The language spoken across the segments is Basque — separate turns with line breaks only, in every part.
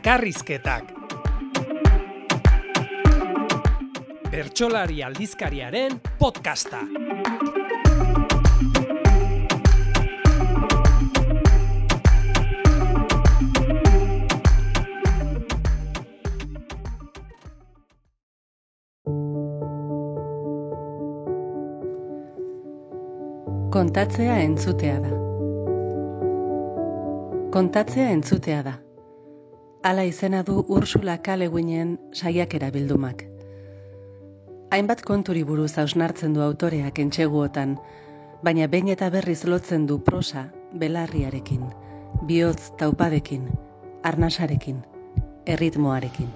Makarrizketak. Bertsolari aldizkariaren podcasta.
Kontatzea entzutea da. Kontatzea entzutea da. Hala izena du Ursula Kaleguinen saiakera bildumak. Hainbat konturi buruz hausnartzen du autoreak entxeguotan, baina behin eta berriz lotzen du prosa belarriarekin, bihotz taupadekin, arnasarekin, erritmoarekin.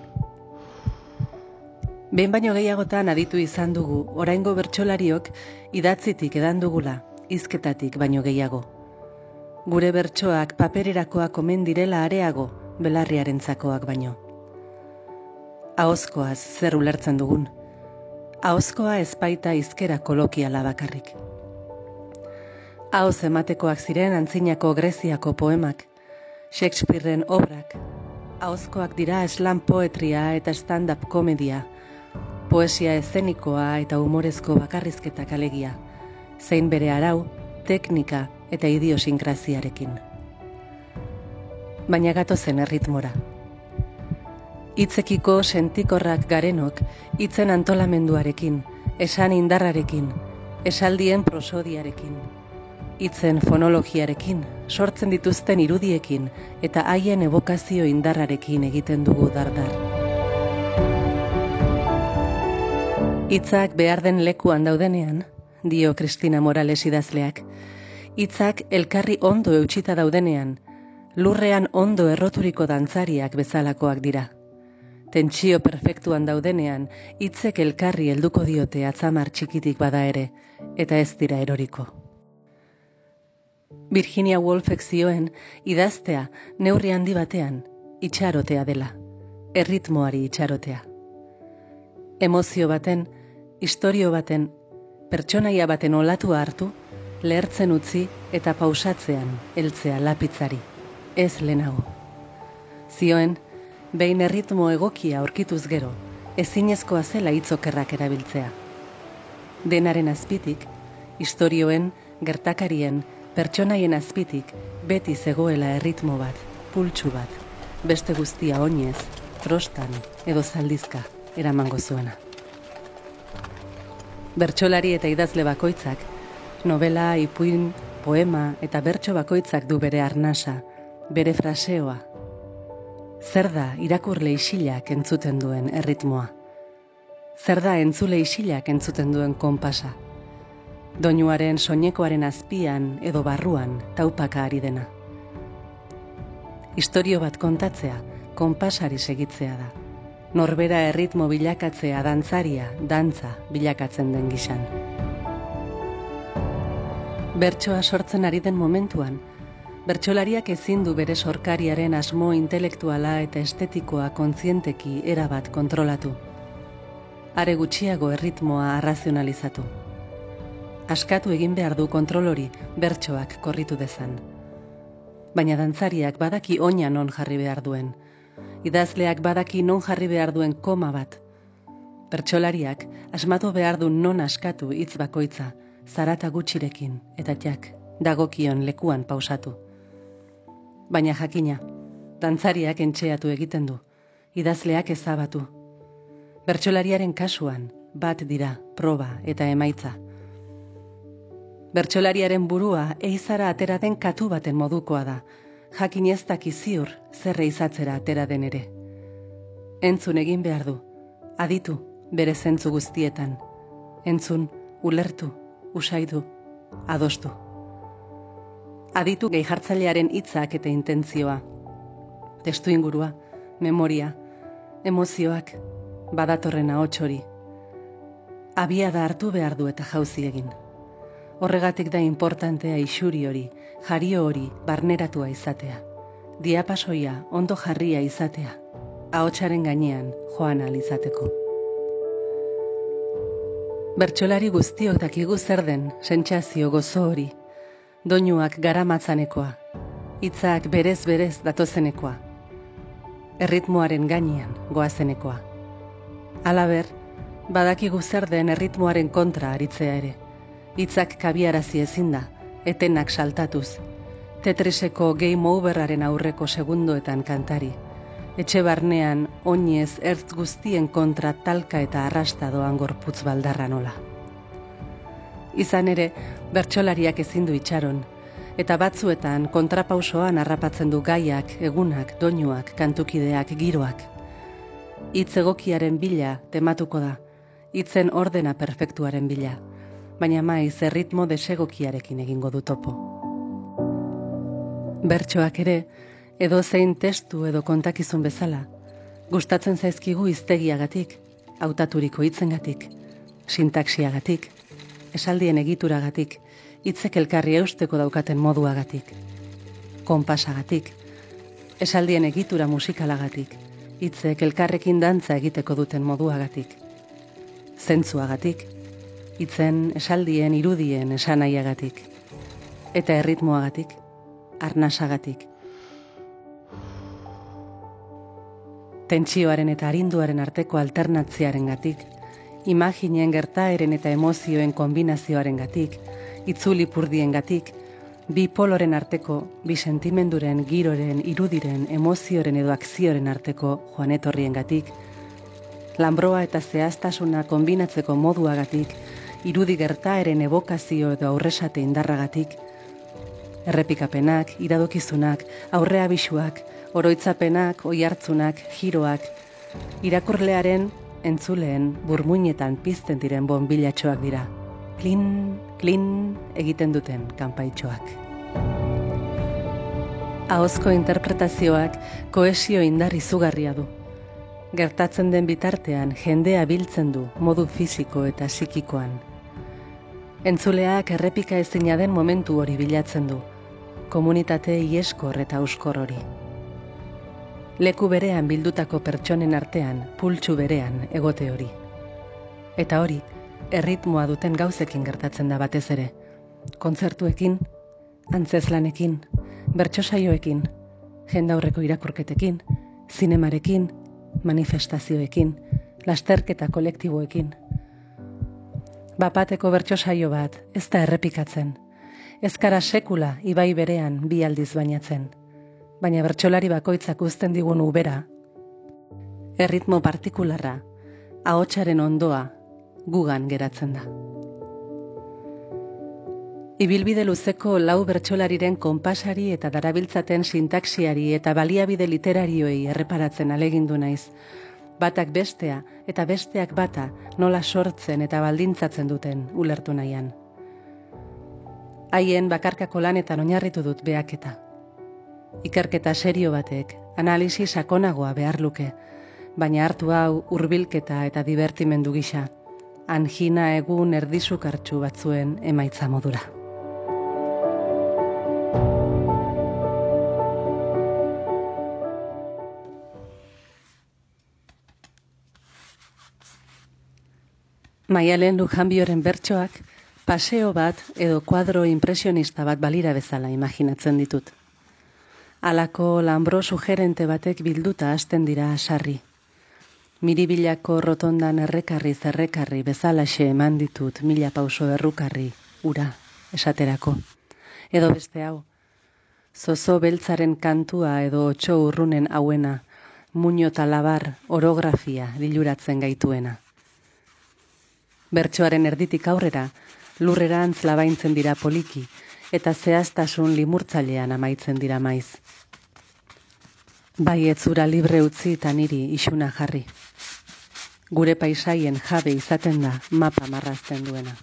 Behin baino gehiagotan aditu izan dugu, oraingo bertsolariok idatzitik edan dugula, hizketatik baino gehiago. Gure bertsoak papererakoak omen direla areago, belarriarentzakoak baino. Ahozkoaz zer ulertzen dugun. Ahozkoa ezpaita hizkera kolokiala bakarrik. Ahoz ematekoak ziren antzinako Greziako poemak, Shakespeareen obrak, ahozkoak dira slam poetria eta stand-up komedia, poesia eszenikoa eta humorezko bakarrizketak alegia zein bere arau, teknika eta idiosinkraziarekin. Baina gato zen erritmora. Itzekiko sentikorrak garenok, itzen antolamenduarekin, esan indarrarekin, esaldien prosodiarekin, itzen fonologiarekin, sortzen dituzten irudiekin eta haien evokazio indarrarekin egiten dugu dardar. Itzak behar den lekuan daudenean, dio Kristina Morales idazleak. Hitzak elkarri ondo eutxita daudenean, lurrean ondo erroturiko dantzariak bezalakoak dira. Tentsio perfektuan daudenean, hitzek elkarri helduko diote atzamar txikitik bada ere, eta ez dira eroriko. Virginia Woolfek zioen, idaztea, neurri handi batean, itxarotea dela, erritmoari itxarotea. Emozio baten, istorio baten, pertsonaia baten olatua hartu, lehertzen utzi eta pausatzean heltzea lapitzari, ez lehenago. Zioen, behin erritmo egokia aurkituz gero, ezinezkoa zela hitzokerrak erabiltzea. Denaren azpitik, istorioen, gertakarien, pertsonaien azpitik, beti zegoela erritmo bat, pultsu bat, beste guztia oinez, trostan edo zaldizka eramango zuena bertsolari eta idazle bakoitzak, novela, ipuin, poema eta bertso bakoitzak du bere arnasa, bere fraseoa. Zer da irakurle isilak entzuten duen erritmoa? Zer da entzule isilak entzuten duen konpasa? Doinuaren soinekoaren azpian edo barruan taupaka ari dena. Historio bat kontatzea, konpasari segitzea da norbera erritmo bilakatzea dantzaria, dantza bilakatzen den gizan. Bertsoa sortzen ari den momentuan, bertsolariak ezin du bere sorkariaren asmo intelektuala eta estetikoa kontzienteki erabat kontrolatu. Are gutxiago erritmoa arrazionalizatu. Askatu egin behar du kontrolori bertsoak korritu dezan. Baina dantzariak badaki oina non jarri behar duen, idazleak badaki non jarri behar duen koma bat. Pertsolariak asmatu behar du non askatu hitz bakoitza, zarata gutxirekin eta jak dagokion lekuan pausatu. Baina jakina, dantzariak entxeatu egiten du, idazleak ezabatu. Bertsolariaren kasuan, bat dira, proba eta emaitza. Bertsolariaren burua eizara atera den katu baten modukoa da, jakin ez dakiziur zerre izatzera atera den ere. Entzun egin behar du, aditu bere zentzu guztietan. Entzun, ulertu, usaidu, adostu. Aditu gehi jartzailearen hitzak eta intentzioa. Testu ingurua, memoria, emozioak, badatorren hori. Abia da hartu behar du eta jauzi egin. Horregatik da importantea isuri hori, jario hori barneratua izatea. Diapasoia ondo jarria izatea. Ahotsaren gainean joan izateko. Bertsolari guztiok dakigu zer den sentsazio gozo hori. Doinuak garamatzanekoa. Hitzak berez berez datozenekoa. erritmoaren gainean goazenekoa. Alaber, badakigu zer den erritmoaren kontra aritzea ere. Hitzak kabiarazi ezin da, etenak saltatuz. Tetriseko game overaren aurreko segundoetan kantari. Etxe barnean, oinez ertz guztien kontra talka eta arrasta doan gorputz baldarra nola. Izan ere, bertsolariak ezin du itxaron, eta batzuetan kontrapausoan harrapatzen du gaiak, egunak, doinuak, kantukideak, giroak. Hitz egokiaren bila tematuko da, hitzen ordena perfektuaren bila, baina maiz erritmo desegokiarekin egingo du topo. Bertsoak ere, edo zein testu edo kontakizun bezala, gustatzen zaizkigu iztegiagatik, hautaturiko hitzengatik, sintaxiagatik, esaldien egituragatik, hitzek elkarri eusteko daukaten moduagatik, konpasagatik, esaldien egitura musikalagatik, hitzek elkarrekin dantza egiteko duten moduagatik, zentzuagatik, hitzen esaldien irudien esanaiagatik, eta erritmoagatik, arnasagatik. Tentsioaren eta arinduaren arteko alternatziaren gatik, imaginen gertaeren eta emozioen kombinazioaren gatik, itzuli purdien gatik, bi poloren arteko, bi sentimenduren, giroren, irudiren, emozioren edo akzioren arteko joanetorrien gatik, lambroa eta zehaztasuna kombinatzeko moduagatik, irudi gertaeren evokazio edo aurresate indarragatik, errepikapenak, iradokizunak, aurrea bisuak, oroitzapenak, oihartzunak, giroak, irakurlearen entzuleen burmuinetan pizten diren bonbilatxoak dira. Klin, klin egiten duten kanpaitxoak. Ahozko interpretazioak koesio indar izugarria du. Gertatzen den bitartean jendea biltzen du modu fisiko eta psikikoan. Entzuleak errepika ezina den momentu hori bilatzen du, komunitate ieskor eta uskor hori. Leku berean bildutako pertsonen artean, pultsu berean egote hori. Eta hori, erritmoa duten gauzekin gertatzen da batez ere. Kontzertuekin, antzeslanekin, bertsosaioekin, jendaurreko irakurketekin, zinemarekin, manifestazioekin, lasterketa kolektiboekin. Bapateko bertsosaio bat, ez da errepikatzen, ezkara sekula ibai berean bi aldiz bainatzen. Baina bertsolari bakoitzak uzten digun ubera, erritmo partikularra, ahotsaren ondoa, gugan geratzen da. Ibilbide luzeko lau bertsolariren konpasari eta darabiltzaten sintaxiari eta baliabide literarioei erreparatzen alegindu naiz, batak bestea eta besteak bata nola sortzen eta baldintzatzen duten ulertu nahian haien bakarkako lanetan oinarritu dut beaketa. Ikerketa serio batek, analisi sakonagoa behar luke, baina hartu hau hurbilketa eta divertimendu gisa, angina egun erdizukartxu batzuen emaitza modura. Maialen Lujanbioren bertsoak, paseo bat edo kuadro impresionista bat balira bezala imaginatzen ditut. Alako lambro sugerente batek bilduta hasten dira sarri. Miribilako rotondan errekarri zerrekarri bezalaxe eman ditut mila pauso errukarri, ura, esaterako. Edo beste hau, zozo beltzaren kantua edo otxo urrunen hauena, muño talabar orografia diluratzen gaituena. Bertsoaren erditik aurrera, lurrerantz labaintzen dira poliki, eta zehaztasun limurtzailean amaitzen dira maiz. Bai etzura libre utzi eta niri isuna jarri. Gure paisaien jabe izaten da mapa marrazten duena.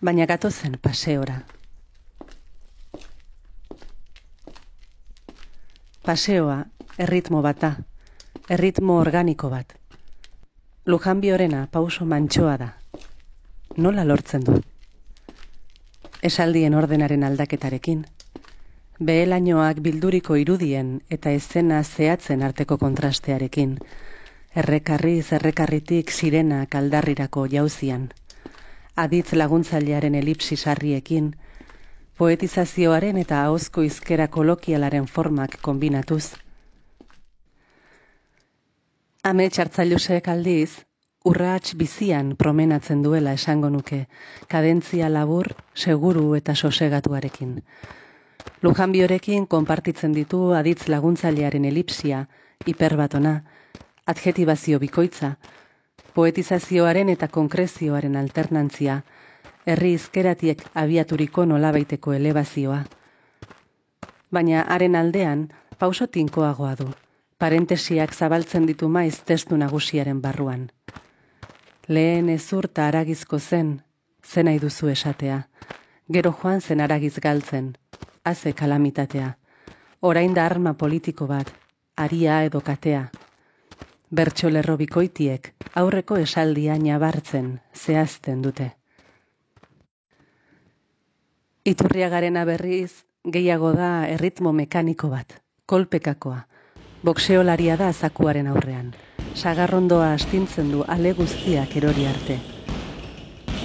Baina gatozen paseora. Paseoa, erritmo bata, erritmo organiko bat. Lujanbiorena pauso mantxoa da, nola lortzen du? Esaldien ordenaren aldaketarekin, behelainoak bilduriko irudien eta ezena zehatzen arteko kontrastearekin, errekarri zerrekarritik sirena kaldarrirako jauzian, aditz laguntzailearen elipsisarriekin, poetizazioaren eta ahozko izkera kolokialaren formak kombinatuz, Hame txartzailusek aldiz, urrats bizian promenatzen duela esango nuke, kadentzia labur, seguru eta sosegatuarekin. Lujan biorekin konpartitzen ditu aditz laguntzailearen elipsia, hiperbatona, adjetibazio bikoitza, poetizazioaren eta konkrezioaren alternantzia, herri izkeratiek abiaturiko nolabaiteko elebazioa. Baina haren aldean, pauso tinkoagoa du, parentesiak zabaltzen ditu maiz testu nagusiaren barruan. Lehen ezurta aragizko zen, zen nahi duzu esatea. Gero joan zen aragiz galtzen, haze kalamitatea. Orain da arma politiko bat, aria edo katea. Bertxo lerro bikoitiek aurreko esaldia nabartzen, zehazten dute. Iturriagaren berriz, gehiago da erritmo mekaniko bat, kolpekakoa, Boxeolaria da zakuaren aurrean. Sagarrondoa astintzen du ale guztiak erori arte.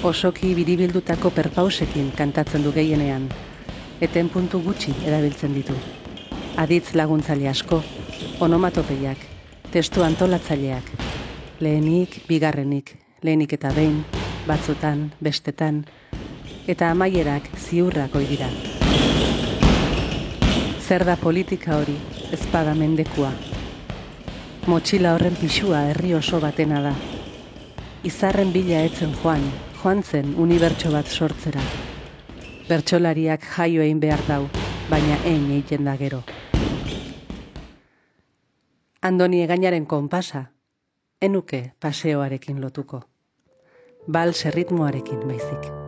Osoki biribildutako perpausekin kantatzen du gehienean. Eten puntu gutxi erabiltzen ditu. Aditz laguntzaile asko, onomatopeiak, testu antolatzaileak. Lehenik, bigarrenik, lehenik eta behin, batzutan, bestetan, eta amaierak ziurrak dira. Zer da politika hori, ezpada mendekua. Motxila horren pixua herri oso batena da. Izarren bila etzen joan, joan zen unibertso bat sortzera. Bertsolariak jaio egin behar dau, baina egin egiten da gero. Andoni egainaren konpasa, enuke paseoarekin lotuko. Bal serritmoarekin baizik.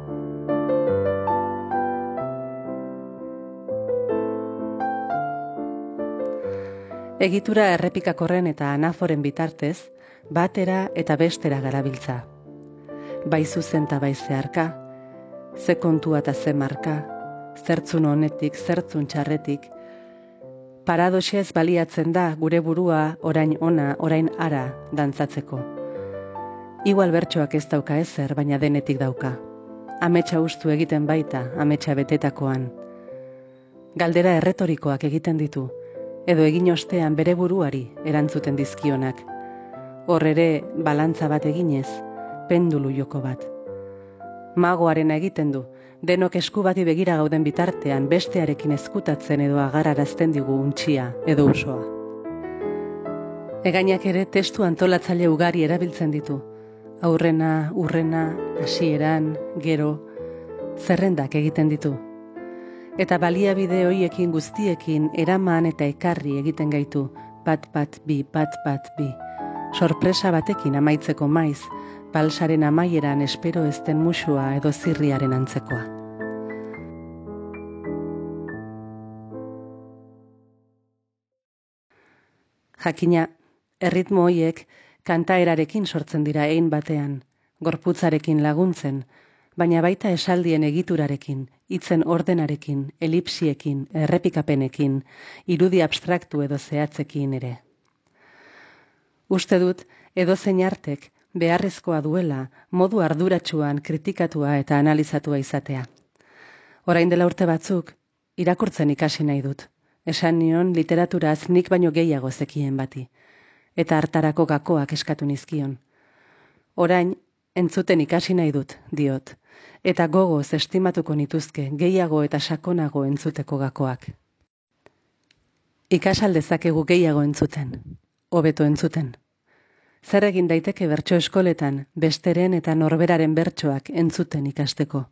Egitura errepikakorren eta anaforen bitartez, batera eta bestera garabiltza. Bai zuzen eta bai zeharka, ze kontua eta ze marka, zertzun honetik, zertzun txarretik, paradoxez baliatzen da gure burua orain ona, orain ara dantzatzeko. Igual bertsoak ez dauka ezer, baina denetik dauka. Ametsa ustu egiten baita, ametsa betetakoan. Galdera erretorikoak egiten ditu, edo egin ostean bere buruari erantzuten dizkionak. Hor ere balantza bat eginez, pendulu joko bat. Magoaren egiten du, denok esku bati begira gauden bitartean bestearekin ezkutatzen edo agararazten digu untxia edo usoa. Egainak ere testu antolatzaile ugari erabiltzen ditu. Aurrena, urrena, hasieran, gero, zerrendak egiten ditu eta baliabide hoiekin guztiekin eraman eta ekarri egiten gaitu, bat bat bi, bat bat bi. Sorpresa batekin amaitzeko maiz, balsaren amaieran espero ezten musua edo zirriaren antzekoa. Jakina, erritmo hoiek kantaerarekin sortzen dira ein batean, gorputzarekin laguntzen, baina baita esaldien egiturarekin, hitzen ordenarekin, elipsiekin, errepikapenekin, irudi abstraktu edo zehatzekin ere. Uste dut, edo zein artek, beharrezkoa duela, modu arduratsuan kritikatua eta analizatua izatea. Orain dela urte batzuk, irakurtzen ikasi nahi dut. Esan nion literaturaz nik baino gehiago zekien bati. Eta hartarako gakoak eskatu nizkion. Orain, entzuten ikasi nahi dut, diot eta gogoz estimatuko nituzke gehiago eta sakonago entzuteko gakoak. Ikasal dezakegu gehiago entzuten, hobeto entzuten. Zer egin daiteke bertso eskoletan besteren eta norberaren bertsoak entzuten ikasteko.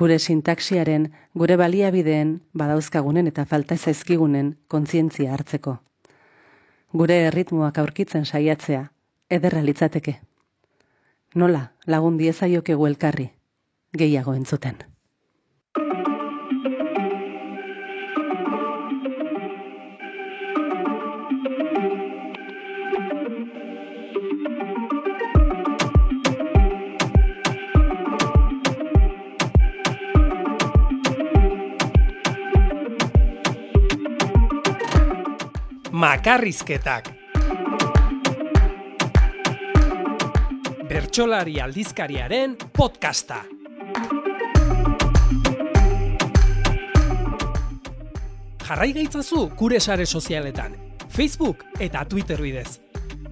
Gure sintaxiaren, gure baliabideen, badauzkagunen eta falta zaizkigunen kontzientzia hartzeko. Gure erritmoak aurkitzen saiatzea, ederra litzateke. Nola, lagun diezaiokegu elkarri gehiago entzuten.
Makarrizketak Bertxolari aldizkariaren podcasta. jarrai gaitzazu gure sare sozialetan, Facebook eta Twitter bidez.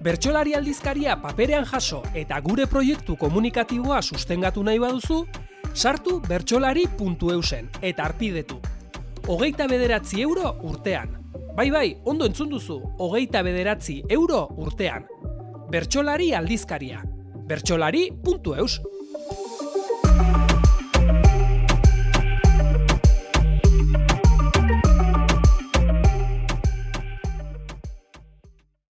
Bertxolari aldizkaria paperean jaso eta gure proiektu komunikatiboa sustengatu nahi baduzu, sartu bertxolari.eusen eta arpidetu. Hogeita bederatzi euro urtean. Bai bai, ondo entzun duzu, hogeita bederatzi euro urtean. Bertxolari aldizkaria. Bertxolari.eus.